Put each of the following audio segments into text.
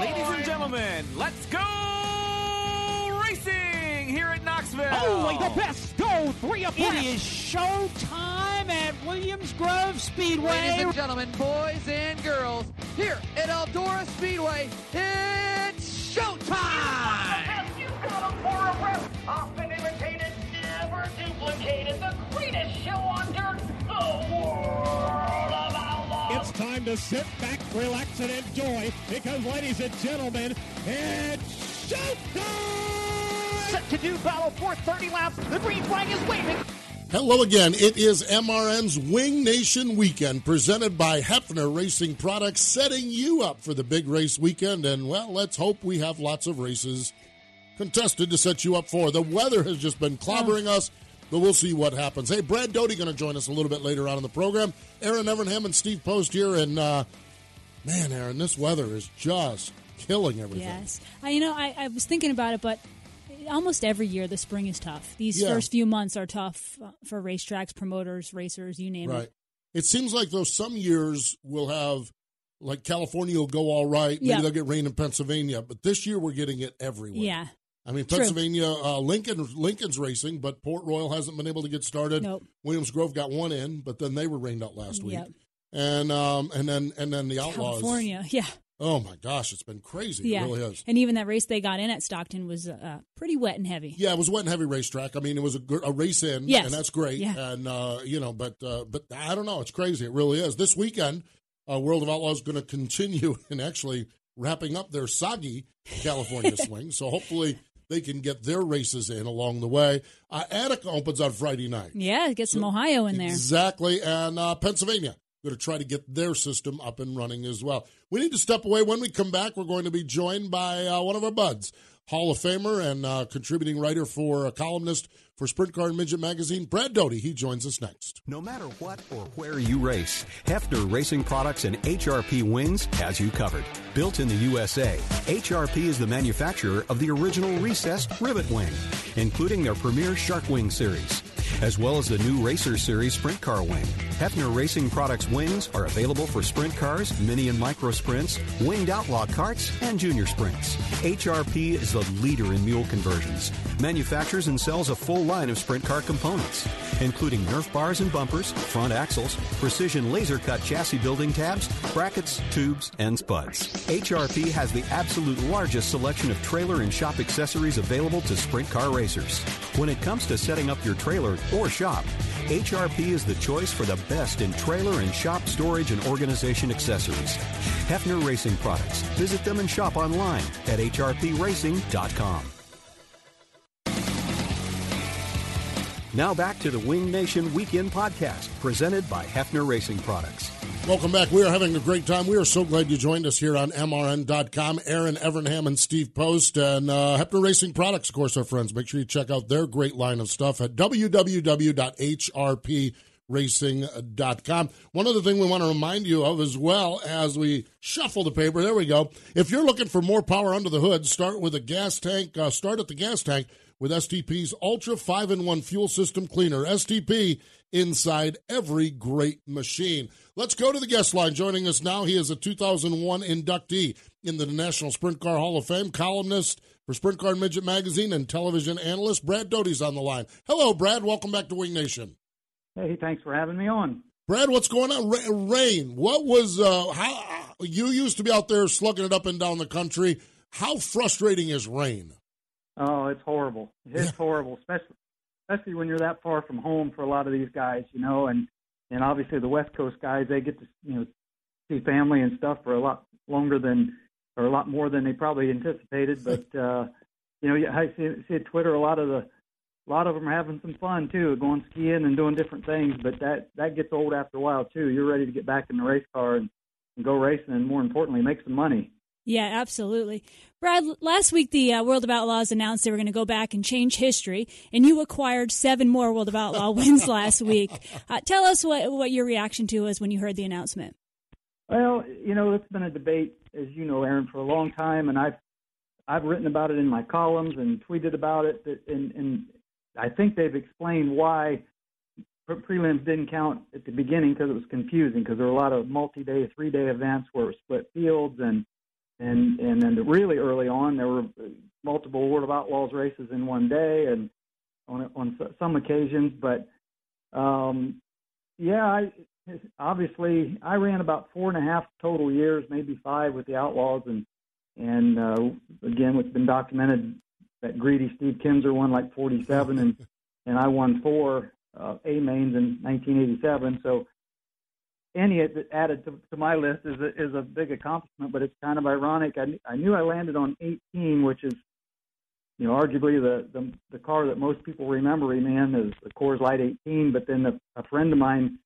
Ladies and gentlemen, let's go racing here at Knoxville. Only the best go three abreast. It is showtime at Williams Grove Speedway. Ladies and gentlemen, boys and girls, here at Eldora Speedway, it's showtime! Time to sit back, relax, and enjoy because, ladies and gentlemen, it's showtime! Set to do battle for 30 laps. The green flag is waving. Hello again. It is MRN's Wing Nation Weekend presented by Hefner Racing Products, setting you up for the big race weekend. And, well, let's hope we have lots of races contested to set you up for. The weather has just been clobbering oh. us, but we'll see what happens. Hey, Brad Doty going to join us a little bit later on in the program. Erin Evernham and Steve Post here. And, uh, man, Erin, this weather is just killing everything. Yes. I, you know, I, I was thinking about it, but almost every year the spring is tough. These Yeah. first few months are tough uh, for racetracks, promoters, racers, you name Right. it. It seems like though some years we'll have like California will go all right. Maybe Yeah. they'll get rain in Pennsylvania, but this year we're getting it everywhere. Yeah. I mean Pennsylvania, uh, Lincoln, Lincoln's racing, but Port Royal hasn't been able to get started. Nope. Williams Grove got one in, but then they were rained out last week. Yep. And um and then and then the Outlaws. California, yeah. Oh my gosh, it's been crazy. Yeah. It really is. And even that race they got in at Stockton was uh, pretty wet and heavy. Yeah, it was a wet and heavy racetrack. I mean, it was a, a race in, Yes. and that's great. Yeah. And uh, you know, but uh, but I don't know. It's crazy. It really is. This weekend, uh, World of Outlaws is going to continue and actually wrapping up their soggy California swing. So hopefully they can get their races in along the way. Uh, Attica opens on Friday night. Yeah, get some Ohio in there. Exactly, and uh, Pennsylvania going to try to get their system up and running as well. We need to step away. When we come back, we're going to be joined by uh, one of our buds, Hall of Famer and uh, contributing writer for a columnist for Sprint Car and Midget Magazine, Brad Doty. He joins us next. No matter what or where you race, Hefner Racing Products and HRP Wings has you covered. Built in the USA, HRP is the manufacturer of the original recessed rivet wing, including their premier Shark Wing series, as well as the new Racer Series Sprint Car Wing. Hefner Racing Products wings are available for sprint cars, mini and micro sprints, winged outlaw carts, and junior sprints. HRP is the leader in mule conversions, manufactures and sells a full line of sprint car components, including Nerf bars and bumpers, front axles, precision laser cut chassis building tabs, brackets, tubes, and spuds. HRP has the absolute largest selection of trailer and shop accessories available to sprint car racers. When it comes to setting up your trailer or shop, HRP is the choice for the best in trailer and shop storage and organization accessories. Hefner Racing Products. Visit them and shop online at hrpracing.com. Now back to the Wing Nation Weekend Podcast, presented by Hefner Racing Products. Welcome back. We are having a great time. We are so glad you joined us here on MRN.com. Erin Evernham and Steve Post and uh, Hefner Racing Products, of course, our friends. Make sure you check out their great line of stuff at www.hrpracing.com. One other thing we want to remind you of as well as we shuffle the paper, there we go. If you're looking for more power under the hood, start with a gas tank. Uh, start at the gas tank with STP's Ultra 5 in 1 fuel system cleaner. STP inside every great machine. Let's go to the guest line. Joining us now, he is a 2001 inductee in the National Sprint Car Hall of Fame, columnist for Sprint Car Midget Magazine, and television analyst. Brad Doty's on the line. Hello, Brad. Welcome back to Wing Nation. Hey, thanks for having me on. Brad, what's going on? Rain. What was uh, how you used to be out there slugging it up and down the country? How frustrating is rain? Oh, it's horrible. It's horrible, especially especially when you're that far from home for a lot of these guys, you know, and and obviously the West Coast guys they get to you know see family and stuff for a lot longer than or a lot more than they probably anticipated. But uh, you know, I see, see Twitter a lot of the a lot of them are having some fun too, going skiing and doing different things. But that that gets old after a while too. You're ready to get back in the race car and, and go racing, and more importantly, make some money. Yeah, absolutely. Brad, last week the uh, World of Outlaws announced they were going to go back and change history, and you acquired seven more World of Outlaw wins last week. Uh, tell us what, what your reaction to was when you heard the announcement. Well, you know, it's been a debate, as you know, Erin, for a long time, and I've I've written about it in my columns and tweeted about it, and, and I think they've explained why prelims didn't count at the beginning because it was confusing because there were a lot of multi-day, three-day events where it was split fields and and and then really early on there were multiple World of Outlaws races in one day and on on some occasions, but um, yeah, I obviously I ran about four and a half total years, maybe five with the Outlaws, and and uh, again, it's been documented that greedy Steve Kinser won like 47, and and I won four uh, A mains in 1987. So any that added to, to my list is a, is a big accomplishment, but it's kind of ironic. I, I knew I landed on 18, which is, you know, arguably the, the the car that most people remember me in is the Coors Light 18. But then the, a friend of mine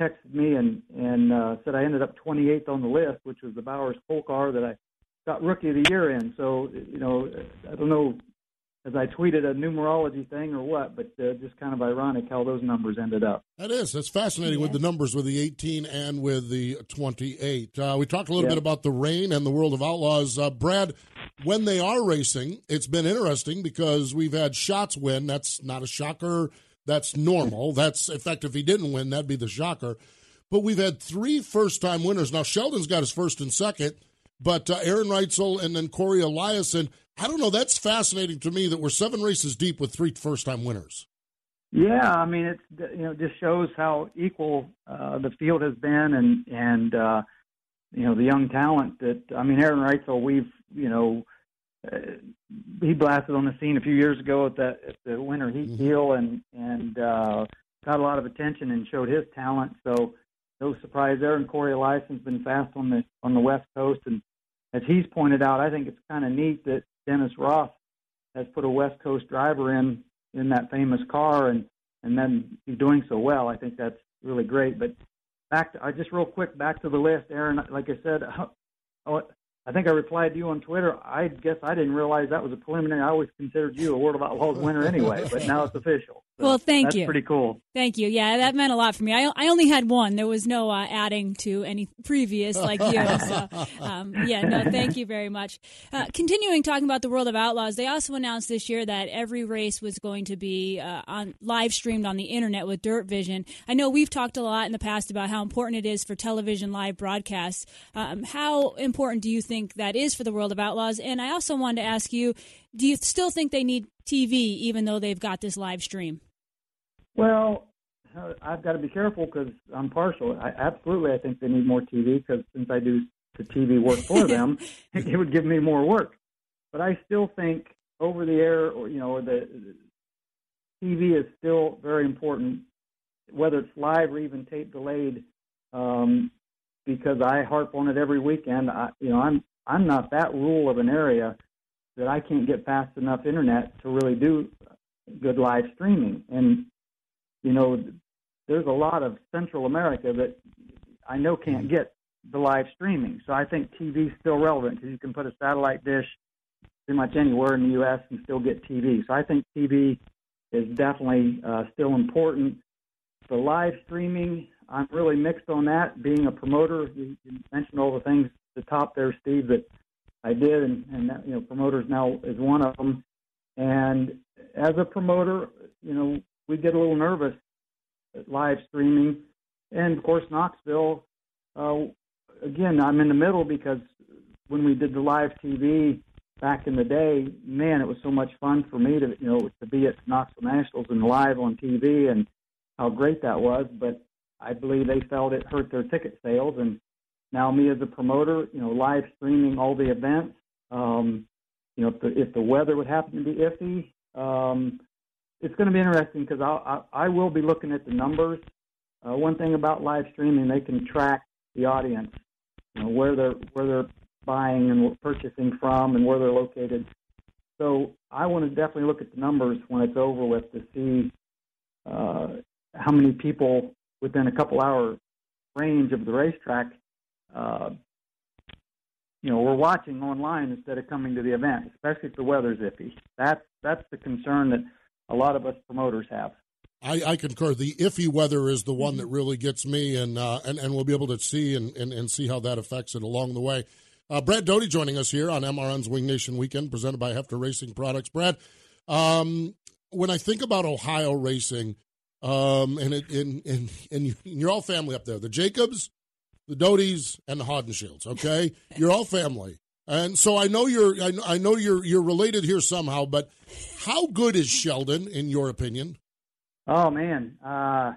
texted me and and uh, said I ended up 28th on the list, which was the Bowers Pole car that I got Rookie of the Year in. So you know, I don't know as I tweeted a numerology thing or what, but uh, just kind of ironic how those numbers ended up. That is. That's fascinating with the numbers with the 18 and with the 28. Uh, we talked a little bit about the rain and the world of outlaws. Uh, Brad, when they are racing, it's been interesting because we've had Schatz win. That's not a shocker. That's normal. That's, in fact, if he didn't win, that'd be the shocker. But we've had three first time winners. Now, Sheldon's got his first and second, but uh, Aaron Reutzel and then Cory Eliason I don't know. That's fascinating to me that we're seven races deep with three first-time winners. Yeah, I mean, it you know just shows how equal uh, the field has been, and and uh, you know the young talent that I mean, Aaron Reutzel, we've you know uh, he blasted on the scene a few years ago at the at the Winter Heat mm-hmm. deal, and and uh, got a lot of attention and showed his talent. So no surprise there. And Cory Eliason's been fast on the on the West Coast, and as he's pointed out, I think it's kind of neat that Dennis Roth has put a West Coast driver in in that famous car, and and then he's doing so well. I think that's really great. But back, to, I just real quick back to the list, Erin. Like I said, oh, I think I replied to you on Twitter. I guess I didn't realize that was a preliminary. I always considered you a World of Outlaws winner anyway, but now it's official. So well, thank that's you. Pretty cool. Thank you. Yeah, that meant a lot for me. I, I only had one. There was no uh, adding to any previous like you. So, um, yeah, no, thank you very much. Uh, continuing talking about the World of Outlaws, they also announced this year that every race was going to be uh, on live streamed on the internet with Dirt Vision. I know we've talked a lot in the past about how important it is for television live broadcasts. Um, how important do you think that is for the World of Outlaws? And I also wanted to ask you, do you still think they need TV even though they've got this live stream? Well, uh, I've got to be careful because I'm partial. I, absolutely, I think they need more TV because since I do the TV work for them, it would give me more work. But I still think over the air, or you know, the, the TV is still very important, whether it's live or even tape delayed. Um, because I harp on it every weekend. I, you know, I'm I'm not that rural of an area that I can't get fast enough internet to really do good live streaming. And you know, there's a lot of Central America that I know can't mm-hmm. get the live streaming. So I think TV is still relevant because you can put a satellite dish pretty much anywhere in the U.S. and still get TV. So I think TV is definitely uh, still important. The live streaming, I'm really mixed on that. Being a promoter, you, you mentioned all the things at the top there, Steve, that I did, and, and that, you know, promoters now is one of them. And as a promoter, you know, we get a little nervous at live streaming. And of course, Knoxville, uh, again, I'm in the middle because when we did the live TV back in the day, man, it was so much fun for me to, you know, to be at Knoxville Nationals and live on TV. And, how great that was, but I believe they felt it hurt their ticket sales. And now, me as a promoter, you know, live streaming all the events. Um, you know, if the if the weather would happen to be iffy, um, it's going to be interesting because I, I will be looking at the numbers. Uh, one thing about live streaming, they can track the audience, you know, where they're where they're buying and purchasing from and where they're located. So I want to definitely look at the numbers when it's over with to see uh, how many people within a couple hour range of the racetrack, uh, you know, we're watching online instead of coming to the event, especially if the weather's iffy. That's that's the concern that a lot of us promoters have. I, I concur. The iffy weather is the one that really gets me, and uh, and and we'll be able to see and, and, and see how that affects it along the way. Uh, Brad Doty joining us here on MRN's Wing Nation Weekend, presented by Hefner Racing Products. Brad, um, when I think about Ohio racing, um, and, it, and and and you're all family up there, the Jacobs, the Dotys, and the Haudenschilds. Okay, you're all family, and so I know you're I, I know you're you're related here somehow. But how good is Sheldon in your opinion? Oh man, uh,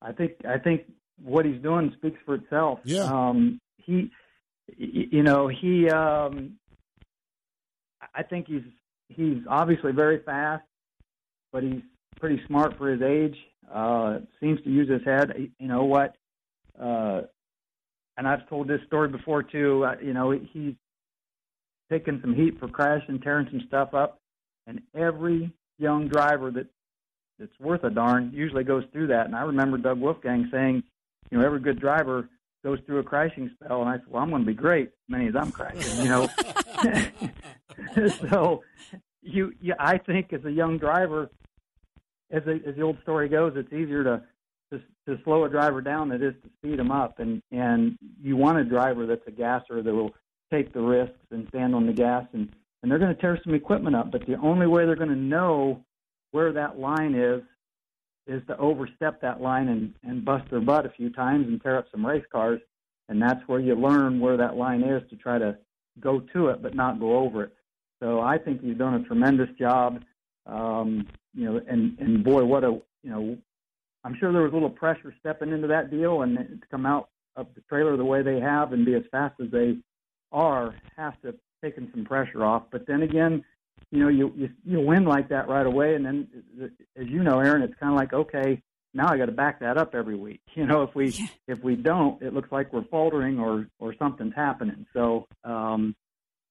I think I think what he's doing speaks for itself. Yeah. Um, he you know, he um I think he's he's obviously very fast, but he's pretty smart for his age. Uh seems to use his head. You know what? Uh and I've told this story before too. Uh, you know, he's taking some heat for crashing, tearing some stuff up, and every young driver that that's worth a darn usually goes through that. And I remember Doug Wolfgang saying, you know, every good driver goes through a crashing spell, and I said, "Well, I'm going to be great, as many as I'm crashing," you know. so, you, you, I think as a young driver, as, a, as the old story goes, it's easier to, to to slow a driver down than it is to speed them up, and and you want a driver that's a gasser that will take the risks and stand on the gas, and and they're going to tear some equipment up, but the only way they're going to know where that line is is to overstep that line and, and bust their butt a few times and tear up some race cars. And that's where you learn where that line is to try to go to it, but not go over it. So I think he's done a tremendous job. Um, you know, and, and boy, what a, you know, I'm sure there was a little pressure stepping into that deal and to come out of the trailer the way they have and be as fast as they are has to have taken some pressure off. But then again, you know, you, you you win like that right away, and then as you know, Erin, it's kind of like okay, now I got to back that up every week. You know, if we yeah. if we don't, it looks like we're faltering or or something's happening. So, um,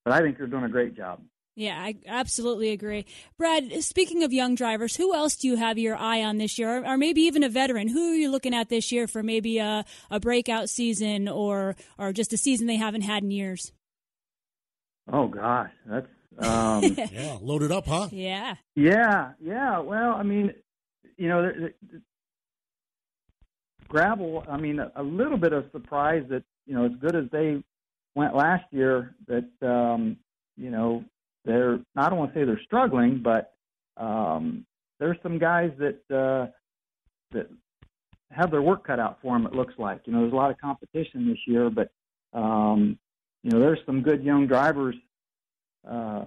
but I think you're doing a great job. Yeah, I absolutely agree. Brad, speaking of young drivers, who else do you have your eye on this year? Or, or, maybe even a veteran? Who are you looking at this year for maybe a, a breakout season or, or just a season they haven't had in years? Oh, gosh, that's um, yeah, loaded up, huh? Yeah. Yeah, yeah. Well, I mean, you know, the, the, gravel. I mean, a, a little bit of surprise that you know, as good as they went last year, that um, you know, they're. I don't want to say they're struggling, but um, there's some guys that uh, that have their work cut out for them. It looks like you know, there's a lot of competition this year, but um, you know, there's some good young drivers uh,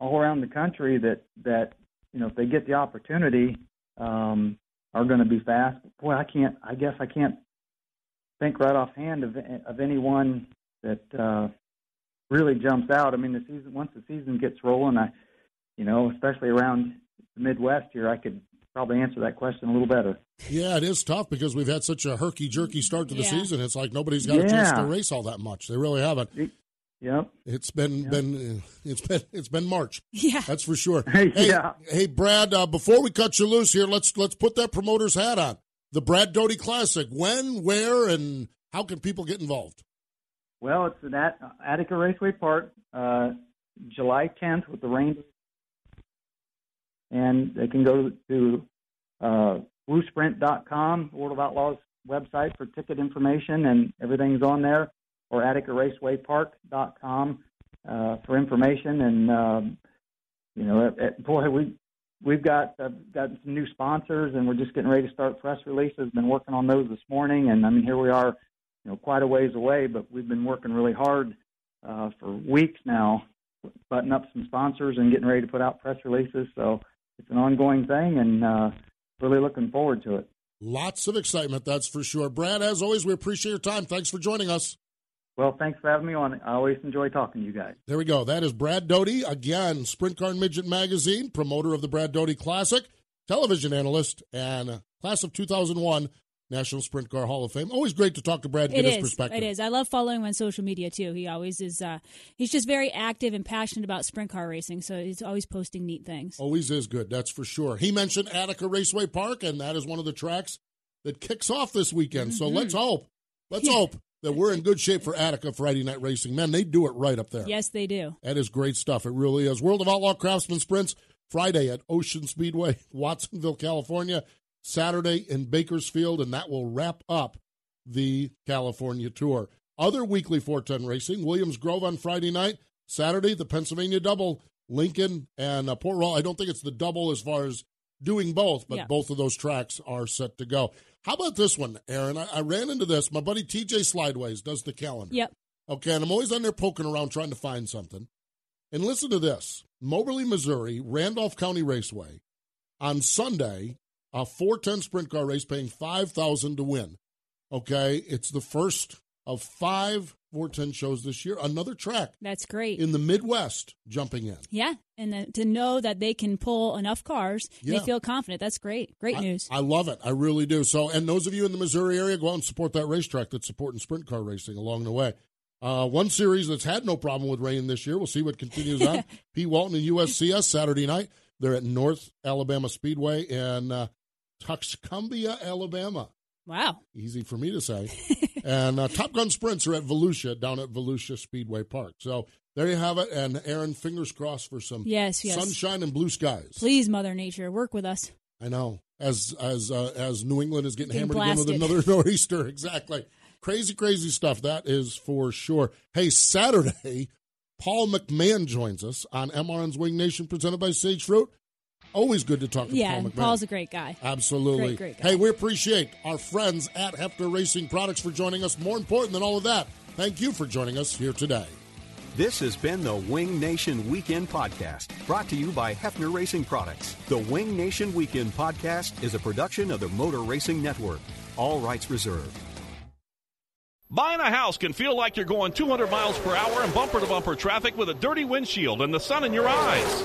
all around the country that that you know if they get the opportunity um, are going to be fast. Boy, I can't. I guess I can't think right offhand of of anyone that uh, really jumps out. I mean, the season once the season gets rolling, I you know, especially around the Midwest here, I could probably answer that question a little better. Yeah, it is tough because we've had such a herky jerky start to the yeah. season. It's like nobody's got yeah. a chance to race all that much. They really haven't. Yep. It's been yep. been it's been it's been March. Yeah. That's for sure. Hey, hey, yeah. hey Brad, uh, before we cut you loose here, let's let's put that promoter's hat on. The Brad Doty Classic. When, where, and how can people get involved? Well, it's at Attica Raceway Park, uh, July 10th with the rain. And they can go to uh, WooSprint.com, World of Outlaws website for ticket information, and everything's on there or AtticaRacewayPark.com uh, for information. And um, you know, at, at, boy, we we've got uh, got some new sponsors, and we're just getting ready to start press releases. Been working on those this morning, and I mean, here we are, you know, quite a ways away, but we've been working really hard uh, for weeks now, button up some sponsors and getting ready to put out press releases. So it's an ongoing thing, and uh, really looking forward to it. Lots of excitement, that's for sure. Brad, as always, we appreciate your time. Thanks for joining us. Well, thanks for having me on. I always enjoy talking to you guys. There we go. That is Brad Doty, again, Sprint Car and Midget Magazine, promoter of the Brad Doty Classic, television analyst, and class of 2001 National Sprint Car Hall of Fame. Always great to talk to Brad and It get his is. perspective. It is. I love following him on social media too. He always is. Uh, he's just very active and passionate about sprint car racing. So he's always posting neat things. Always is good, that's for sure. He mentioned Attica Raceway Park, and that is one of the tracks that kicks off this weekend. So let's hope, let's Yeah. hope that we're in good shape for Attica Friday Night Racing. Man, they do it right up there. Yes, they do. That is great stuff. It really is. World of Outlaw Craftsman Sprints, Friday at Ocean Speedway, Watsonville, California, Saturday in Bakersfield, and that will wrap up the California Tour. Other weekly 410 racing, Williams Grove on Friday night, Saturday, the Pennsylvania Double, Lincoln and uh, Port Royal. I don't think it's the double as far as doing both, but Yeah. both of those tracks are set to go. How about this one, Erin? I, I ran into this. My buddy TJ Slideways does the calendar. Yep. Okay, and I'm always on there poking around trying to find something. And listen to this Moberly, Missouri, Randolph County Raceway. On Sunday, a 410 sprint car race paying 5000 to win. Okay, it's the first of five 410 shows this year. Another track That's great. in the Midwest jumping in. yeah, and the, to know that they can pull enough cars, Yeah. they feel confident. That's great. Great news. I love it. I really do. So, and those of you in the Missouri area, go out and support that racetrack that's supporting sprint car racing along the way. Uh, one series that's had no problem with rain this year. We'll see what continues on. P. Walton and USCS Saturday night. They're at North Alabama Speedway in uh, Tuscumbia, Alabama. Wow. Easy for me to say. and uh, Top Gun Sprints are at Volusia, down at Volusia Speedway Park. So there you have it. And Erin, fingers crossed for some Yes, yes. sunshine and blue skies. Please, Mother Nature, work with us. I know. As as uh, as New England is getting Getting hammered again with another nor'easter. Exactly. Crazy, crazy stuff. That is for sure. Hey, Saturday, Paul McMahon joins us on MRN's Wing Nation presented by Sage Fruit. Always good to talk to Yeah, Paul McMahon. Paul's a great guy. Absolutely. Great, great guy. Hey, we appreciate our friends at Hefner Racing Products for joining us. More important than all of that, thank you for joining us here today. This has been the Wing Nation Weekend Podcast, brought to you by Hefner Racing Products. The Wing Nation Weekend Podcast is a production of the Motor Racing Network. All rights reserved. Buying a house can feel like you're going 200 miles per hour in bumper to bumper traffic with a dirty windshield and the sun in your eyes.